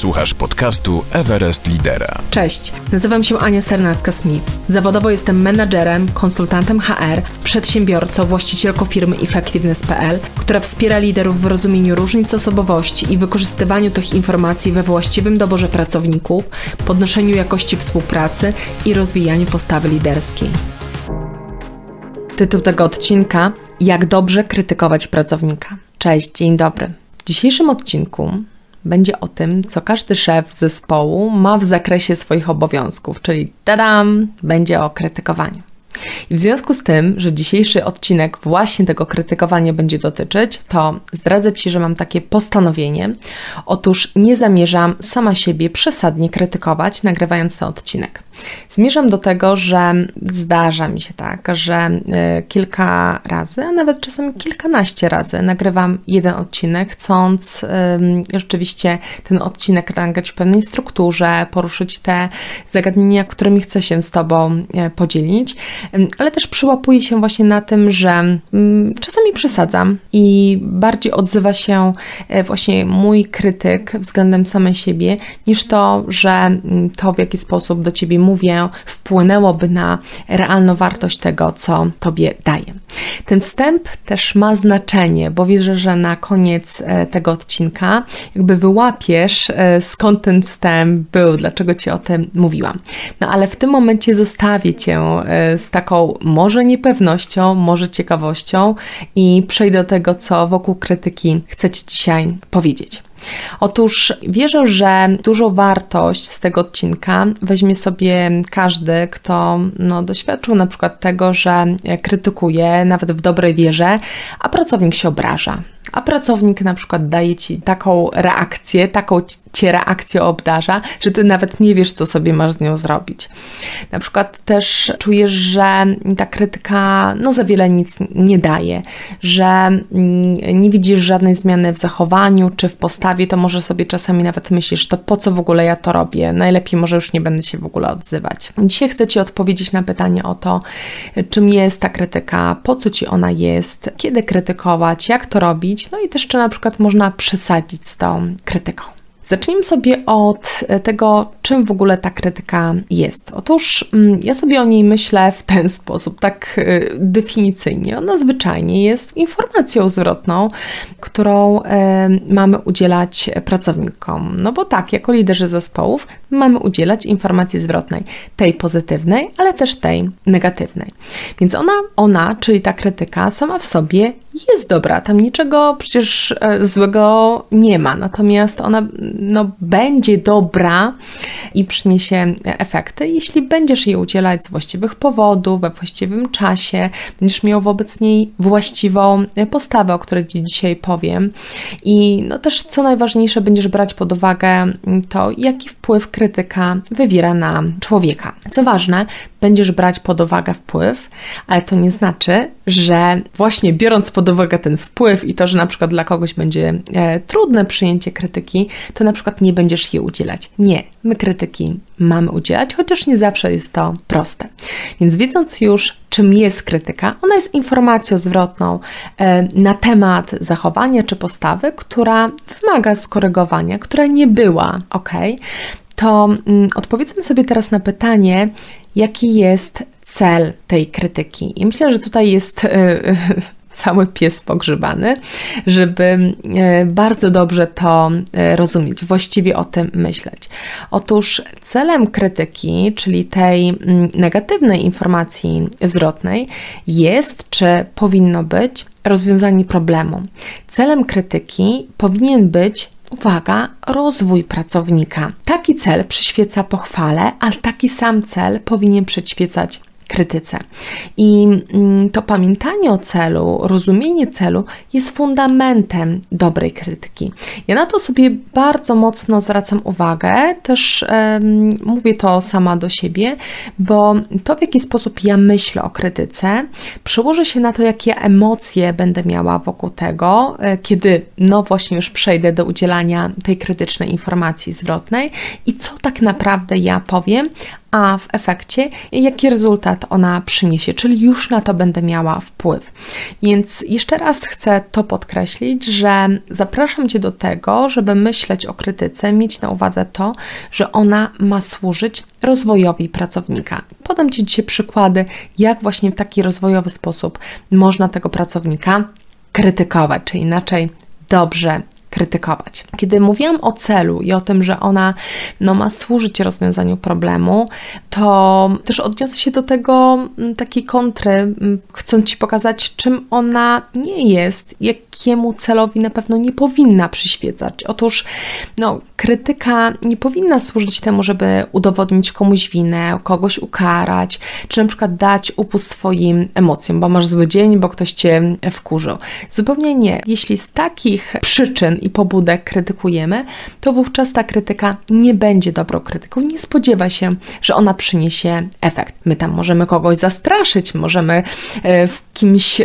Słuchasz podcastu Everest Lidera. Cześć, nazywam się Ania Sernacka-Smith. Zawodowo jestem menadżerem, konsultantem HR, przedsiębiorcą, właścicielką firmy Effectiveness.pl, która wspiera liderów w rozumieniu różnic osobowości i wykorzystywaniu tych informacji we właściwym doborze pracowników, podnoszeniu jakości współpracy i rozwijaniu postawy liderskiej. Tytuł tego odcinka: Jak dobrze krytykować pracownika. Cześć, dzień dobry. W dzisiejszym odcinku będzie o tym, co każdy szef zespołu ma w zakresie swoich obowiązków, czyli tadam, będzie o krytykowaniu. I w związku z tym, że dzisiejszy odcinek właśnie tego krytykowania będzie dotyczyć, to zdradzę Ci, że mam takie postanowienie. Otóż nie zamierzam sama siebie przesadnie krytykować, nagrywając ten odcinek. Zmierzam do tego, że zdarza mi się tak, że y, kilka razy, a nawet czasami kilkanaście razy nagrywam jeden odcinek, chcąc rzeczywiście ten odcinek nagrać w pewnej strukturze, poruszyć te zagadnienia, którymi chcę się z Tobą e, podzielić ale też przyłapuję się właśnie na tym, że mm, czasami przesadzam i bardziej odzywa się e, właśnie mój krytyk względem samej siebie, niż to, że mm, to w jaki sposób do ciebie mówię wpłynęłoby na realną wartość tego, co tobie daję. Ten wstęp też ma znaczenie, bo wierzę, że na koniec e, tego odcinka jakby wyłapiesz e, skąd ten wstęp był, dlaczego ci o tym mówiłam. No ale w tym momencie zostawię cię z taką może niepewnością, może ciekawością i przejdę do tego, co wokół krytyki chcę Ci dzisiaj powiedzieć. Otóż wierzę, że dużą wartość z tego odcinka weźmie sobie każdy, kto no, doświadczył na przykład tego, że krytykuje nawet w dobrej wierze, a pracownik się obraża a pracownik na przykład daje ci taką reakcję, taką cię reakcję obdarza, że ty nawet nie wiesz, co sobie masz z nią zrobić. Na przykład też czujesz, że ta krytyka no za wiele nic nie daje, że mm, nie widzisz żadnej zmiany w zachowaniu czy w to może sobie czasami nawet myślisz, to po co w ogóle ja to robię? Najlepiej może już nie będę się w ogóle odzywać. Dzisiaj chcę Ci odpowiedzieć na pytanie o to, czym jest ta krytyka, po co Ci ona jest, kiedy krytykować, jak to robić, no i też czy na przykład można przesadzić z tą krytyką. Zacznijmy sobie od tego, czym w ogóle ta krytyka jest. Otóż mm, ja sobie o niej myślę w ten sposób, tak y, definicyjnie. Ona zwyczajnie jest informacją zwrotną, którą mamy udzielać pracownikom. No bo tak, jako liderzy zespołów mamy udzielać informacji zwrotnej, tej pozytywnej, ale też tej negatywnej. Więc ona, ona, czyli ta krytyka sama w sobie jest dobra, tam niczego przecież e, złego nie ma, natomiast ona no, będzie dobra i przyniesie efekty, jeśli będziesz jej udzielać z właściwych powodów, we właściwym czasie, będziesz miał wobec niej właściwą postawę, o której Ci dzisiaj powiem i no też co najważniejsze, będziesz brać pod uwagę to, jaki wpływ krytyka wywiera na człowieka. Co ważne, będziesz brać pod uwagę wpływ, ale to nie znaczy, że właśnie biorąc pod uwagę ten wpływ i to, że na przykład dla kogoś będzie e, trudne przyjęcie krytyki, to na przykład nie będziesz jej udzielać. Nie, my krytyki mamy udzielać, chociaż nie zawsze jest to proste. Więc wiedząc już, czym jest krytyka, ona jest informacją zwrotną e, na temat zachowania czy postawy, która wymaga skorygowania, która nie była ok, to mm, odpowiedzmy sobie teraz na pytanie, jaki jest cel tej krytyki. I myślę, że tutaj jest e, cały pies pogrzebany, żeby e, bardzo dobrze to e, rozumieć, właściwie o tym myśleć. Otóż celem krytyki, czyli tej mm, negatywnej informacji zwrotnej, jest, czy powinno być rozwiązanie problemu. Celem krytyki powinien być uwaga, rozwój pracownika. Taki cel przyświeca pochwale, ale taki sam cel powinien przyświecać krytyce. I mm, to pamiętanie o celu, rozumienie celu jest fundamentem dobrej krytyki. Ja na to sobie bardzo mocno zwracam uwagę, też um, mówię to sama do siebie, bo to w jaki sposób ja myślę o krytyce przełoży się na to, jakie emocje będę miała wokół tego, e, kiedy no właśnie już przejdę do udzielania tej krytycznej informacji zwrotnej i co tak naprawdę ja powiem, a w efekcie jaki rezultat ona przyniesie, czyli już na to będę miała wpływ. Więc jeszcze raz chcę to podkreślić, że zapraszam Cię do tego, żeby myśleć o krytyce, mieć na uwadze to, że ona ma służyć rozwojowi pracownika. Podam Ci dzisiaj przykłady, jak właśnie w taki rozwojowy sposób można tego pracownika krytykować, czy inaczej dobrze krytykować. Kiedy mówiłam o celu i o tym, że ona no, ma służyć rozwiązaniu problemu, to też odniosę się do tego mm, takiej kontry, mm, chcąc Ci pokazać, czym ona nie jest, jakiemu celowi na pewno nie powinna przyświecać. Otóż no, krytyka nie powinna służyć temu, żeby udowodnić komuś winę, kogoś ukarać, czy na przykład dać upust swoim emocjom, bo masz zły dzień, bo ktoś Cię wkurzył. Zupełnie nie. Jeśli z takich przyczyn i pobudek krytykujemy, to wówczas ta krytyka nie będzie dobrą krytyką. Nie spodziewa się, że ona przyniesie efekt. My tam możemy kogoś zastraszyć, możemy e, w kimś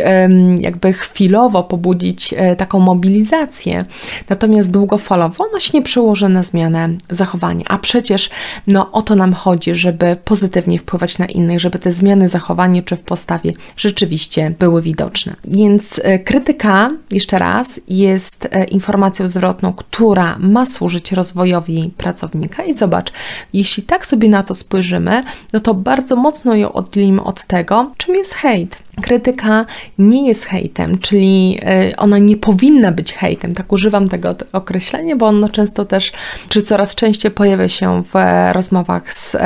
jakby chwilowo pobudzić e, taką mobilizację, natomiast długofalowo ona się nie przełoży na zmianę zachowania. A przecież no, o to nam chodzi, żeby pozytywnie wpływać na innych, żeby te zmiany zachowania czy w postawie rzeczywiście były widoczne. Więc e, krytyka, jeszcze raz, jest informacją zwrotną, która ma służyć rozwojowi pracownika i zobacz, jeśli tak sobie na to spojrzymy, no to bardzo mocno ją oddzielimy od tego, czym jest hejt. Krytyka nie jest hejtem, czyli y, ona nie powinna być hejtem. Tak używam tego określenia, bo ono często też, czy coraz częściej pojawia się w rozmowach z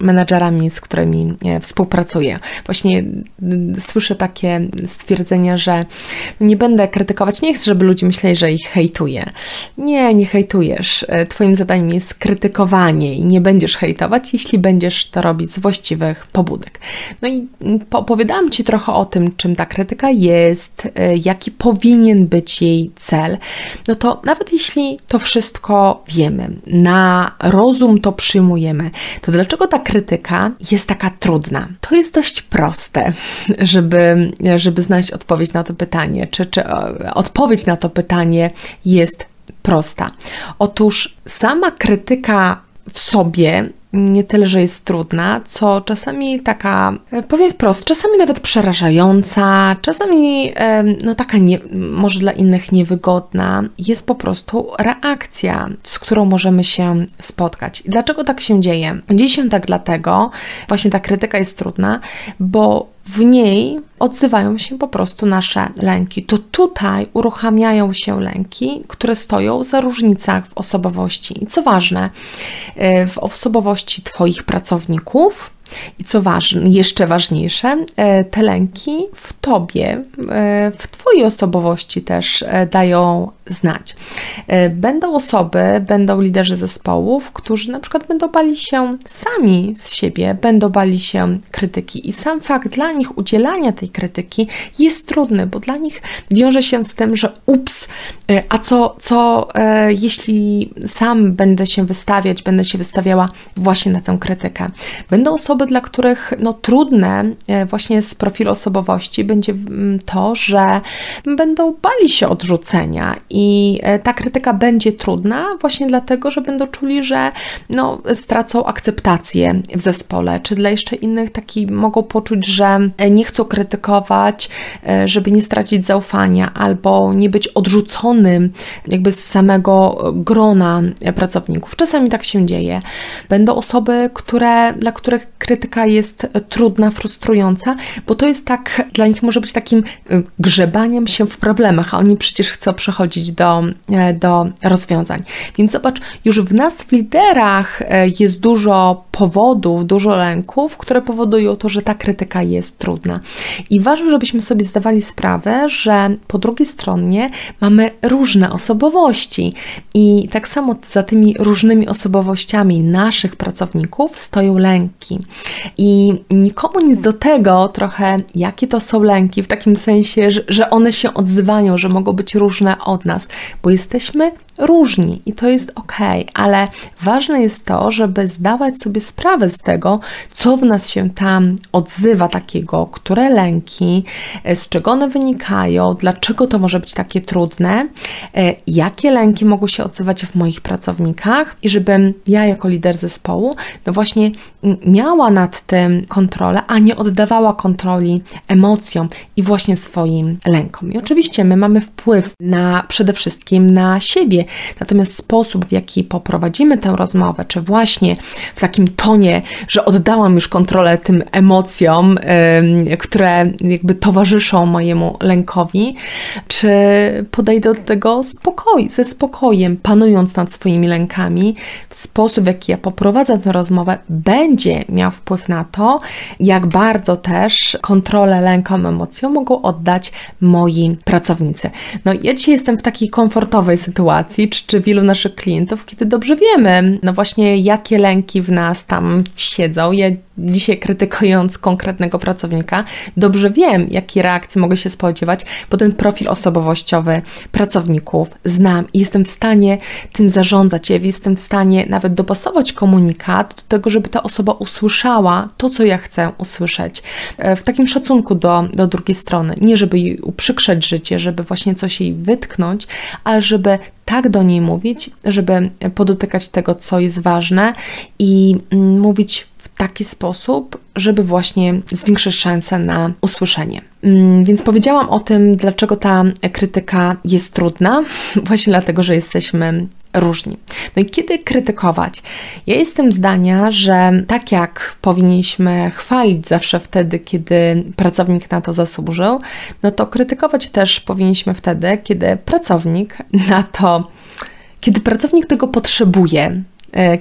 menedżerami, z którymi e, współpracuję. Właśnie słyszę takie stwierdzenia, że nie będę krytykować, nie chcę, żeby ludzie myśleli, że ich hejtuję. Nie, nie hejtujesz. E, twoim zadaniem jest krytykowanie i nie będziesz hejtować, jeśli będziesz to robić z właściwych pobudek. No i opowiadałam Ci trochę o tym, czym ta krytyka jest, e, jaki powinien być jej cel, no to nawet jeśli to wszystko wiemy, na rozum to przyjmujemy, to dlaczego ta krytyka jest taka trudna? To jest dość proste, żeby, żeby znaleźć odpowiedź na to pytanie, czy, czy odpowiedź na to pytanie jest prosta. Otóż sama krytyka w sobie nie tyle, że jest trudna, co czasami taka, e, powiem wprost, czasami nawet przerażająca, czasami no taka nie, może dla innych niewygodna, jest po prostu reakcja, z którą możemy się spotkać. Dlaczego tak się dzieje? Dzieje się tak dlatego, właśnie ta krytyka jest trudna, bo w niej odzywają się po prostu nasze lęki. To tutaj uruchamiają się lęki, które stoją za różnicach w osobowości. I co ważne, y, w osobowości Twoich pracowników, i co ważne, jeszcze ważniejsze, e, te lęki w tobie, e, w twojej osobowości też e, dają znać. Będą osoby, będą liderzy zespołów, którzy na przykład będą bali się sami z siebie, będą bali się krytyki i sam fakt dla nich udzielania tej krytyki jest trudny, bo dla nich wiąże się z tym, że ups, a co, co jeśli sam będę się wystawiać, będę się wystawiała właśnie na tę krytykę. Będą osoby, dla których no, trudne e, właśnie z profilu osobowości będzie mm, to, że będą bali się odrzucenia i e, ta krytyka będzie trudna właśnie dlatego, że będą czuli, że no, stracą akceptację w zespole, czy dla jeszcze innych taki mogą poczuć, że e, nie chcą krytykować, żeby nie stracić zaufania albo nie być odrzuconym jakby z samego grona pracowników. Czasami tak się dzieje. Będą osoby, które, dla których krytyka jest trudna, frustrująca, bo to jest tak, dla nich może być takim y, grzebaniem się w problemach, a oni przecież chcą przechodzić do, e, do rozwiązań. Więc zobacz, już w nas, w liderach e, jest dużo powodów, dużo lęków, które powodują to, że ta krytyka jest trudna. I ważne, żebyśmy sobie zdawali sprawę, że po drugiej stronie mamy różne osobowości i tak samo za tymi różnymi osobowościami naszych pracowników stoją lęki. I nikomu nic do tego trochę, jakie to są lęki, w takim sensie, że, one się odzywają, że mogą być różne od nas, bo jesteśmy różni i to jest ok, ale ważne jest to, żeby zdawać sobie sprawę, z tego, co w nas się tam odzywa takiego, które lęki, e, z czego one wynikają, dlaczego to może być takie trudne, e, jakie lęki mogą się odzywać w moich pracownikach i żebym ja jako lider zespołu, no właśnie miała nad tym kontrolę, a nie oddawała kontroli emocjom i właśnie swoim lękom. I oczywiście my mamy wpływ na przede wszystkim na siebie, natomiast sposób, w jaki poprowadzimy tę rozmowę, czy właśnie w takim tonie, że oddałam już kontrolę tym emocjom, które jakby towarzyszą mojemu lękowi, czy podejdę do tego spokoj, ze spokojem, panując nad swoimi lękami, sposób, w jaki ja poprowadzę tę rozmowę, będzie miał wpływ na to, jak bardzo też kontrolę lękom, emocjom mogą oddać moi pracownicy. No ja dzisiaj jestem w takiej komfortowej sytuacji, czy, czy wielu naszych klientów, kiedy dobrze wiemy, no właśnie jakie lęki w nas tam siedzą. Ja dzisiaj krytykując konkretnego pracownika, dobrze wiem, jakie reakcje mogę się spodziewać, bo ten profil osobowościowy pracowników znam i jestem w stanie tym zarządzać. Ja jestem w stanie nawet dopasować komunikat do tego, żeby ta osoba usłyszała to, co ja chcę usłyszeć. E, w takim szacunku do, do drugiej strony. Nie, żeby jej uprzykrzać życie, żeby właśnie coś jej wytknąć, ale żeby tak do niej mówić, żeby podotykać tego, co jest ważne i mm, mówić taki sposób, żeby właśnie zwiększyć szanse na usłyszenie. Mm, więc powiedziałam o tym, dlaczego ta krytyka jest trudna, właśnie dlatego, że jesteśmy różni. No i kiedy krytykować? Ja jestem zdania, że tak jak powinniśmy chwalić zawsze wtedy, kiedy pracownik na to zasłużył, no to krytykować też powinniśmy wtedy, kiedy pracownik na to, kiedy pracownik tego potrzebuje,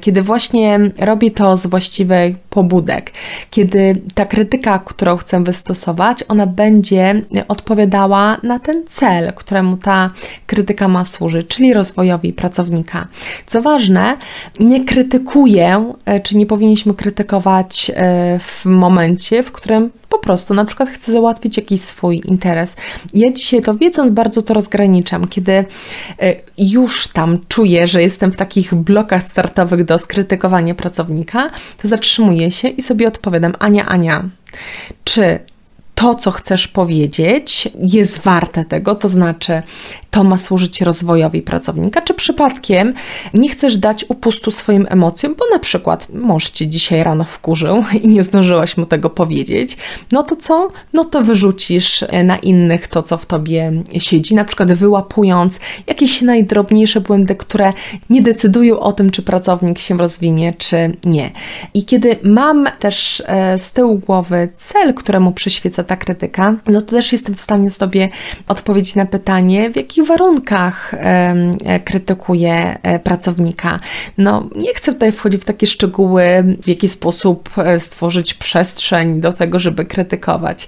kiedy właśnie robię to z właściwych pobudek, kiedy ta krytyka, którą chcę wystosować, ona będzie odpowiadała na ten cel, któremu ta krytyka ma służyć, czyli rozwojowi pracownika. Co ważne, nie krytykuję, e, czy nie powinniśmy krytykować e, w momencie, w którym po prostu na przykład chcę załatwić jakiś swój interes. Ja dzisiaj to wiedząc bardzo to rozgraniczam, kiedy e, już tam czuję, że jestem w takich blokach startowych do skrytykowania pracownika, to zatrzymuję się i sobie odpowiadam, Ania, Ania, czy to, co chcesz powiedzieć, jest warte tego, to znaczy to ma służyć rozwojowi pracownika, czy przypadkiem nie chcesz dać upustu swoim emocjom, bo na przykład mąż ci dzisiaj rano wkurzył i nie zdążyłaś mu tego powiedzieć, no to co? No to wyrzucisz na innych to, co w tobie siedzi, na przykład wyłapując jakieś najdrobniejsze błędy, które nie decydują o tym, czy pracownik się rozwinie, czy nie. I kiedy mam też e, z tyłu głowy cel, któremu przyświeca ta krytyka, no to też jestem w stanie sobie odpowiedzieć na pytanie, w jakich warunkach e, krytykuję e, pracownika. No, nie chcę tutaj wchodzić w takie szczegóły, w jaki sposób e, stworzyć przestrzeń do tego, żeby krytykować.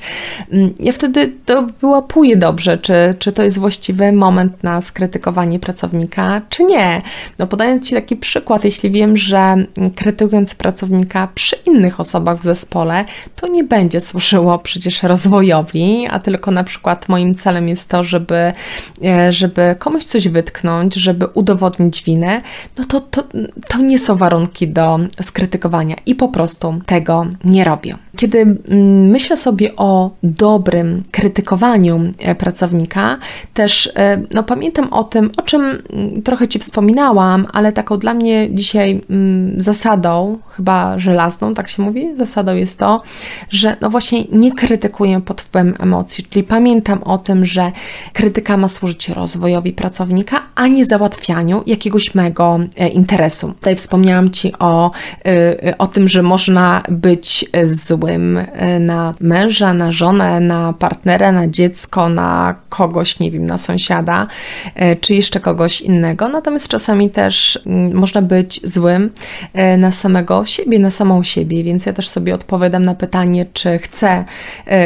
Mm, ja wtedy to wyłapuję dobrze, czy, czy to jest właściwy moment na skrytykowanie pracownika, czy nie. No, podając Ci taki przykład, jeśli wiem, że krytykując pracownika przy innych osobach w zespole, to nie będzie służyło przecież rozwojowi, a tylko na przykład moim celem jest to, żeby żeby komuś coś wytknąć, żeby udowodnić winę, no to, to, to nie są warunki do skrytykowania i po prostu tego nie robię. Kiedy mm, myślę sobie o dobrym krytykowaniu e, pracownika, też e, no, pamiętam o tym, o czym mm, trochę Ci wspominałam, ale taką dla mnie dzisiaj mm, zasadą, chyba żelazną, tak się mówi, zasadą jest to, że no właśnie nie krytykuję pod wpływem emocji, czyli pamiętam o tym, że krytyka ma służyć rozwojowi pracownika, a nie załatwianiu jakiegoś mego e, interesu. Tutaj wspomniałam Ci o, o tym, że można być zły złym e, na męża, na żonę, na partnera, na dziecko, na kogoś, nie wiem, na sąsiada, e, czy jeszcze kogoś innego. Natomiast czasami też mm, można być złym e, na samego siebie, na samą siebie, więc ja też sobie odpowiadam na pytanie, czy chcę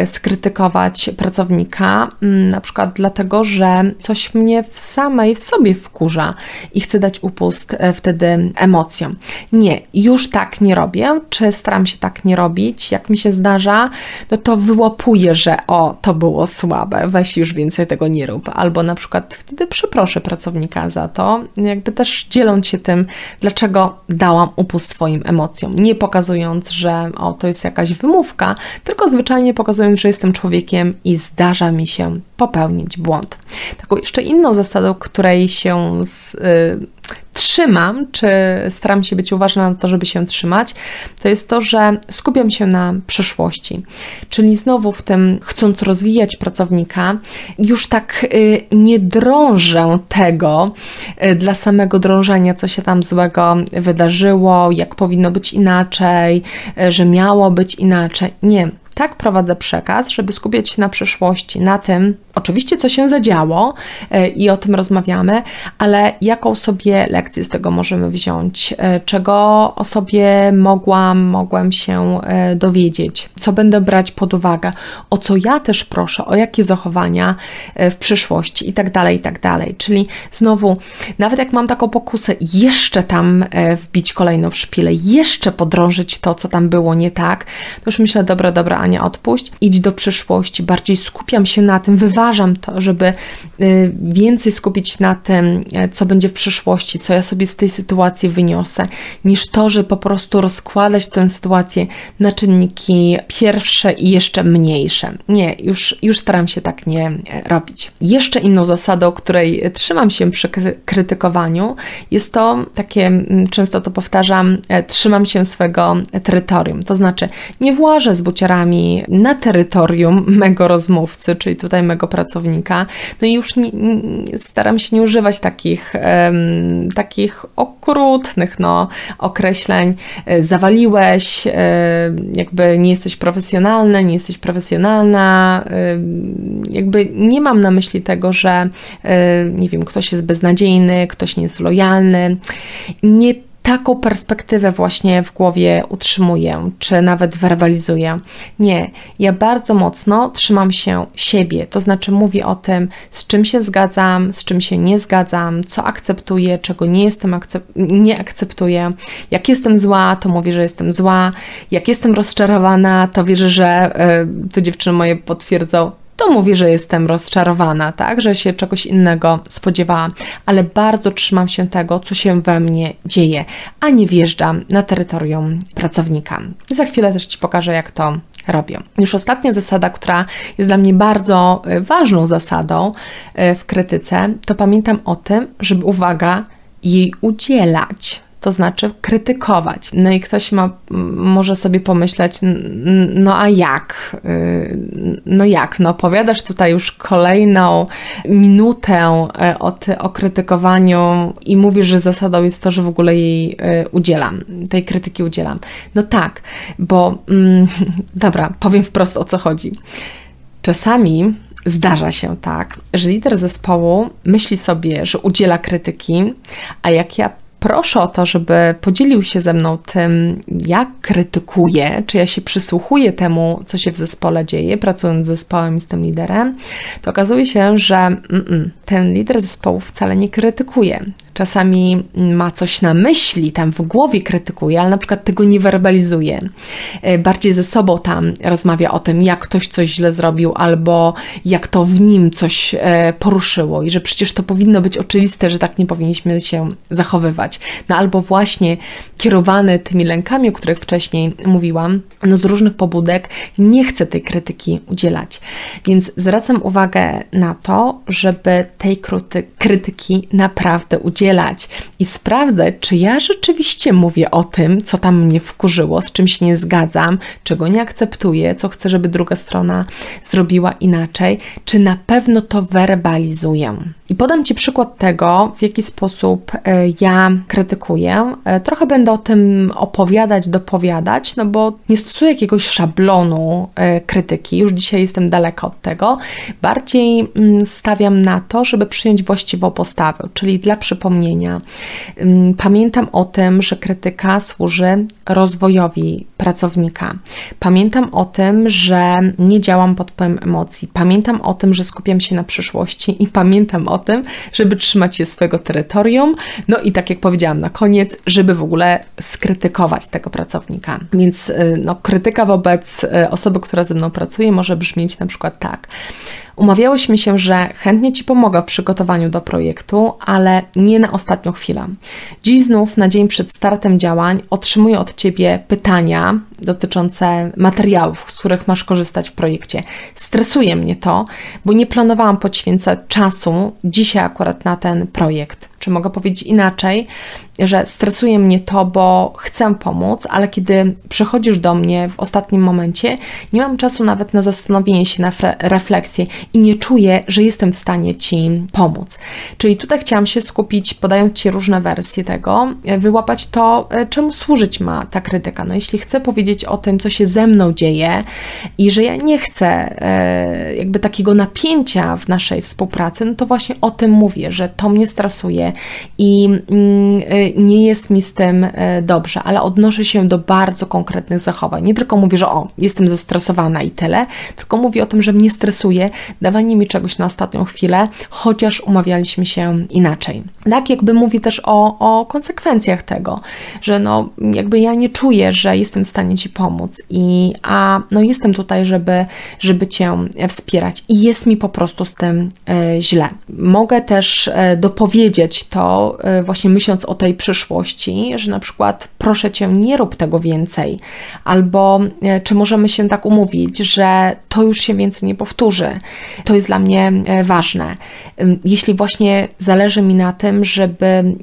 skrytykować pracownika, mm, na przykład dlatego, że coś mnie w samej w sobie wkurza i chcę dać upust wtedy emocjom. Nie, już tak nie robię, czy staram się tak nie robić, jak mi się zdarza, no to wyłapuję, że o, to było słabe, weź już więcej tego nie rób. Albo na przykład wtedy przeproszę pracownika za to, jakby też dzieląc się tym, dlaczego dałam upust swoim emocjom. Nie pokazując, że o, to jest jakaś wymówka, tylko zwyczajnie pokazując, że jestem człowiekiem i zdarza mi się popełnić błąd. Taką jeszcze inną zasadą, której się z, y, trzymam, czy staram się być uważna na to, żeby się trzymać, to jest to, że skupiam się na przyszłości. Czyli znowu w tym, chcąc rozwijać pracownika, już tak y, nie drążę tego y, dla samego drążenia, co się tam złego wydarzyło, jak powinno być inaczej, y, że miało być inaczej. Nie tak prowadzę przekaz, żeby skupiać się na przyszłości, na tym, oczywiście, co się zadziało e, i o tym rozmawiamy, ale jaką sobie lekcję z tego możemy wziąć, e, czego o sobie mogłam, mogłem się e, dowiedzieć, co będę brać pod uwagę, o co ja też proszę, o jakie zachowania w przyszłości? I tak dalej, i tak dalej. Czyli znowu, nawet jak mam taką pokusę, jeszcze tam wbić kolejną szpilę, jeszcze podrążyć to, co tam było nie tak, to już myślę, dobra, dobra, Ania, odpuść, idź do przyszłości, bardziej skupiam się na tym, wyważam to, żeby y, więcej skupić na tym, e, co będzie w przyszłości, co ja sobie z tej sytuacji wyniosę, niż to, że po prostu rozkładać tę sytuację na czynniki pierwsze i jeszcze mniejsze. Nie, już, już staram się tak nie e, robić. Jeszcze inną zasadą, której trzymam się przy krytykowaniu, jest to takie, często to powtarzam, e, trzymam się swego terytorium. To znaczy, nie włażę z buciarami na terytorium mego rozmówcy, czyli tutaj mego. No i już nie, staram się nie używać takich, um, takich okrutnych no, określeń. E, zawaliłeś, e, jakby nie jesteś profesjonalny, nie jesteś profesjonalna. E, jakby nie mam na myśli tego, że nie wiem, ktoś jest beznadziejny, ktoś nie jest lojalny. Nie taką perspektywę właśnie w głowie utrzymuję, czy nawet werbalizuję. Nie, ja bardzo mocno trzymam się siebie, to znaczy mówię o tym, z czym się zgadzam, z czym się nie zgadzam, co akceptuję, czego nie jestem, akcep nie akceptuję. Jak jestem zła, to mówię, że jestem zła. Jak jestem rozczarowana, to wierzę, że yy, tu dziewczyny moje potwierdzą, to mówię, że jestem rozczarowana, tak, że się czegoś innego spodziewałam, ale bardzo trzymam się tego, co się we mnie dzieje, a nie wjeżdżam na terytorium pracownika. Za chwilę też Ci pokażę, jak to robię. Już ostatnia zasada, która jest dla mnie bardzo e, ważną zasadą e, w krytyce, to pamiętam o tym, żeby uwaga, jej udzielać to znaczy krytykować. No i ktoś ma, może sobie pomyśleć, no a jak? Y, no jak? No opowiadasz tutaj już kolejną minutę e, o, ty, o krytykowaniu i mówisz, że zasadą jest to, że w ogóle jej e, udzielam, tej krytyki udzielam. No tak, bo mm, dobra, powiem wprost o co chodzi. Czasami zdarza się tak, że lider zespołu myśli sobie, że udziela krytyki, a jak ja proszę o to, żeby podzielił się ze mną tym, jak krytykuje, czy ja się przysłuchuję temu, co się w zespole dzieje, pracując z zespołem i jestem liderem, to okazuje się, że -mm, ten lider zespołu wcale nie krytykuje czasami ma coś na myśli, tam w głowie krytykuje, ale na przykład tego nie werbalizuje. E, bardziej ze sobą tam rozmawia o tym, jak ktoś coś źle zrobił, albo jak to w nim coś e, poruszyło i że przecież to powinno być oczywiste, że tak nie powinniśmy się zachowywać. No albo właśnie kierowany tymi lękami, o których wcześniej mówiłam, no z różnych pobudek nie chce tej krytyki udzielać. Więc zwracam uwagę na to, żeby tej krytyki naprawdę udzielać udzielać i sprawdzać, czy ja rzeczywiście mówię o tym, co tam mnie wkurzyło, z czym się nie zgadzam, czego nie akceptuję, co chcę, żeby druga strona zrobiła inaczej, czy na pewno to werbalizuję. I podam Ci przykład tego, w jaki sposób e, ja krytykuję. E, trochę będę o tym opowiadać, dopowiadać, no bo nie stosuję jakiegoś szablonu e, krytyki, już dzisiaj jestem daleka od tego. Bardziej mm, stawiam na to, żeby przyjąć właściwą postawę, czyli dla przypomnienia. Mm, pamiętam o tym, że krytyka służy rozwojowi pracownika. Pamiętam o tym, że nie działam pod wpływem emocji. Pamiętam o tym, że skupiam się na przyszłości i pamiętam o o tym, żeby trzymać się swojego terytorium, no i tak jak powiedziałam na koniec, żeby w ogóle skrytykować tego pracownika. Więc y, no, krytyka wobec y, osoby, która ze mną pracuje, może brzmieć na przykład tak. Umawiałyśmy się, że chętnie Ci pomogę w przygotowaniu do projektu, ale nie na ostatnią chwilę. Dziś znów, na dzień przed startem działań, otrzymuję od Ciebie pytania dotyczące materiałów, z których masz korzystać w projekcie. Stresuje mnie to, bo nie planowałam poświęcać czasu dzisiaj akurat na ten projekt. Czy mogę powiedzieć inaczej, że stresuje mnie to, bo chcę pomóc, ale kiedy przychodzisz do mnie w ostatnim momencie, nie mam czasu nawet na zastanowienie się, na refleksję i nie czuję, że jestem w stanie Ci pomóc. Czyli tutaj chciałam się skupić, podając Ci różne wersje tego, wyłapać to, e, czemu służyć ma ta krytyka. No jeśli chcę powiedzieć o tym, co się ze mną dzieje i że ja nie chcę e, jakby takiego napięcia w naszej współpracy, no to właśnie o tym mówię, że to mnie stresuje i mm, e, nie jest mi z tym dobrze, ale odnoszę się do bardzo konkretnych zachowań. Nie tylko mówię, że o, jestem zestresowana i tyle, tylko mówię o tym, że mnie stresuje dawanie mi czegoś na ostatnią chwilę, chociaż umawialiśmy się inaczej. Tak jakby mówi też o, o konsekwencjach tego, że no jakby ja nie czuję, że jestem w stanie Ci pomóc i a no jestem tutaj, żeby, żeby Cię wspierać i jest mi po prostu z tym e, źle. Mogę też e, to e, właśnie myśląc o tej przyszłości, że na przykład proszę Cię nie rób tego więcej albo e, czy możemy się tak umówić, że to już się więcej nie powtórzy, to jest dla mnie e, ważne. Jeśli właśnie zależy mi na tym, żeby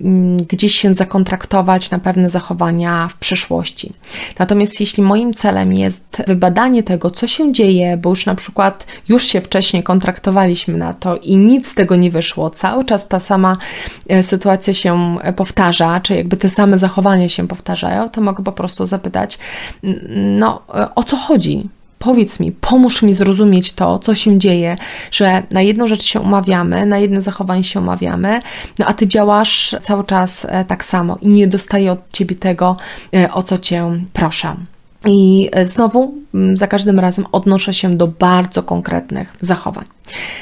gdzieś się zakontraktować na pewne zachowania w przyszłości. Natomiast jeśli moim celem jest wybadanie tego, co się dzieje, bo już na przykład już się wcześniej kontraktowaliśmy na to i nic z tego nie wyszło, cały czas ta sama sytuacja się e, powtarza, czy jakby te same zachowania się powtarzają, to mogę po prostu zapytać, no o co chodzi? powiedz mi, pomóż mi zrozumieć to, co się dzieje, że na jedną rzecz się umawiamy, na jedno zachowanie się umawiamy, no a ty działasz cały czas e, tak samo i nie dostaję od ciebie tego, e, o co cię proszę. I e, znowu za każdym razem odnoszę się do bardzo konkretnych zachowań.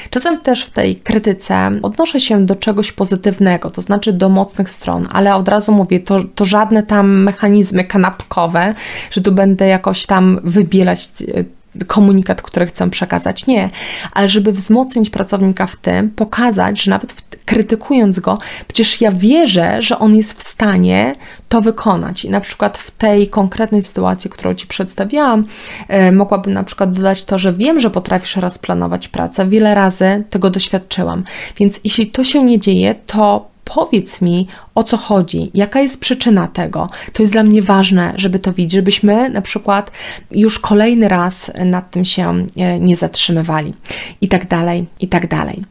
Czasem też w tej krytyce odnoszę się do czegoś pozytywnego, to znaczy do mocnych stron, ale od razu mówię, to, to żadne tam mechanizmy kanapkowe, że tu będę jakoś tam wybielać e, komunikat, który chcę przekazać. Nie, ale żeby wzmocnić pracownika w tym, pokazać, że nawet krytykując go, przecież ja wierzę, że on jest w stanie to wykonać. I na przykład w tej konkretnej sytuacji, którą Ci przedstawiałam, e, mogłabym na przykład dodać to, że wiem, że potrafisz rozplanować pracę. Wiele razy tego doświadczyłam. Więc jeśli to się nie dzieje, to powiedz mi, o co chodzi, jaka jest przyczyna tego. To jest dla mnie ważne, żeby to widzieć, żebyśmy na przykład już kolejny raz nad tym się e, nie zatrzymywali i tak dalej, i tak dalej.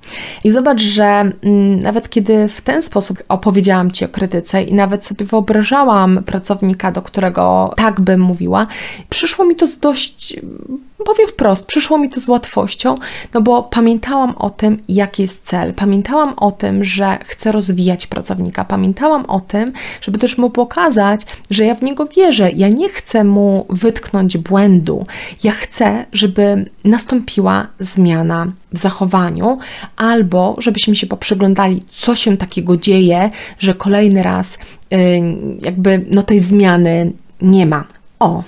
I zobacz, że mm, nawet kiedy w ten sposób opowiedziałam Ci o krytyce i nawet sobie wyobrażałam pracownika, do którego tak bym mówiła, przyszło mi to z dość powiem wprost, przyszło mi to z łatwością, no bo pamiętałam o tym, jaki jest cel. Pamiętałam o tym, że chcę rozwijać pracownika. Pamiętałam o tym, żeby też mu pokazać, że ja w niego wierzę. Ja nie chcę mu wytknąć błędu. Ja chcę, żeby nastąpiła zmiana w zachowaniu, albo żebyśmy się poprzyglądali, co się takiego dzieje, że kolejny raz yy, jakby no tej zmiany nie ma. O,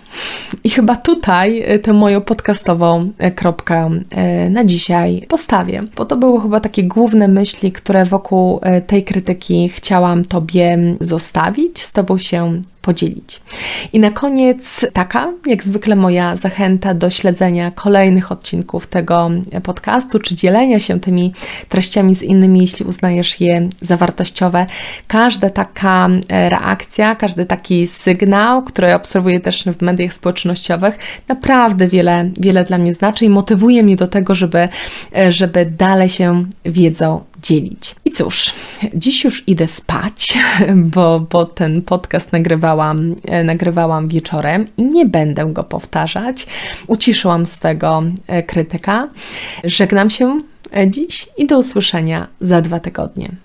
i chyba tutaj e, tę moją podcastową e, kropkę e, na dzisiaj postawię, bo to były chyba takie główne myśli, które wokół tej krytyki chciałam Tobie zostawić, z Tobą się podzielić. I na koniec taka, jak zwykle, moja zachęta do śledzenia kolejnych odcinków tego podcastu, czy dzielenia się tymi treściami z innymi, jeśli uznajesz je za wartościowe. Każda taka e, reakcja, każdy taki sygnał, który obserwuję też w mediach społecznościowych, naprawdę wiele, wiele dla mnie znaczy i motywuje mnie do tego, żeby, e, żeby dalej się wiedzą dzielić. I cóż, dziś już idę spać, bo, bo ten podcast nagrywałam, e, nagrywałam wieczorem i nie będę go powtarzać. Uciszyłam swego e, krytyka. Żegnam się e, dziś i do usłyszenia za dwa tygodnie.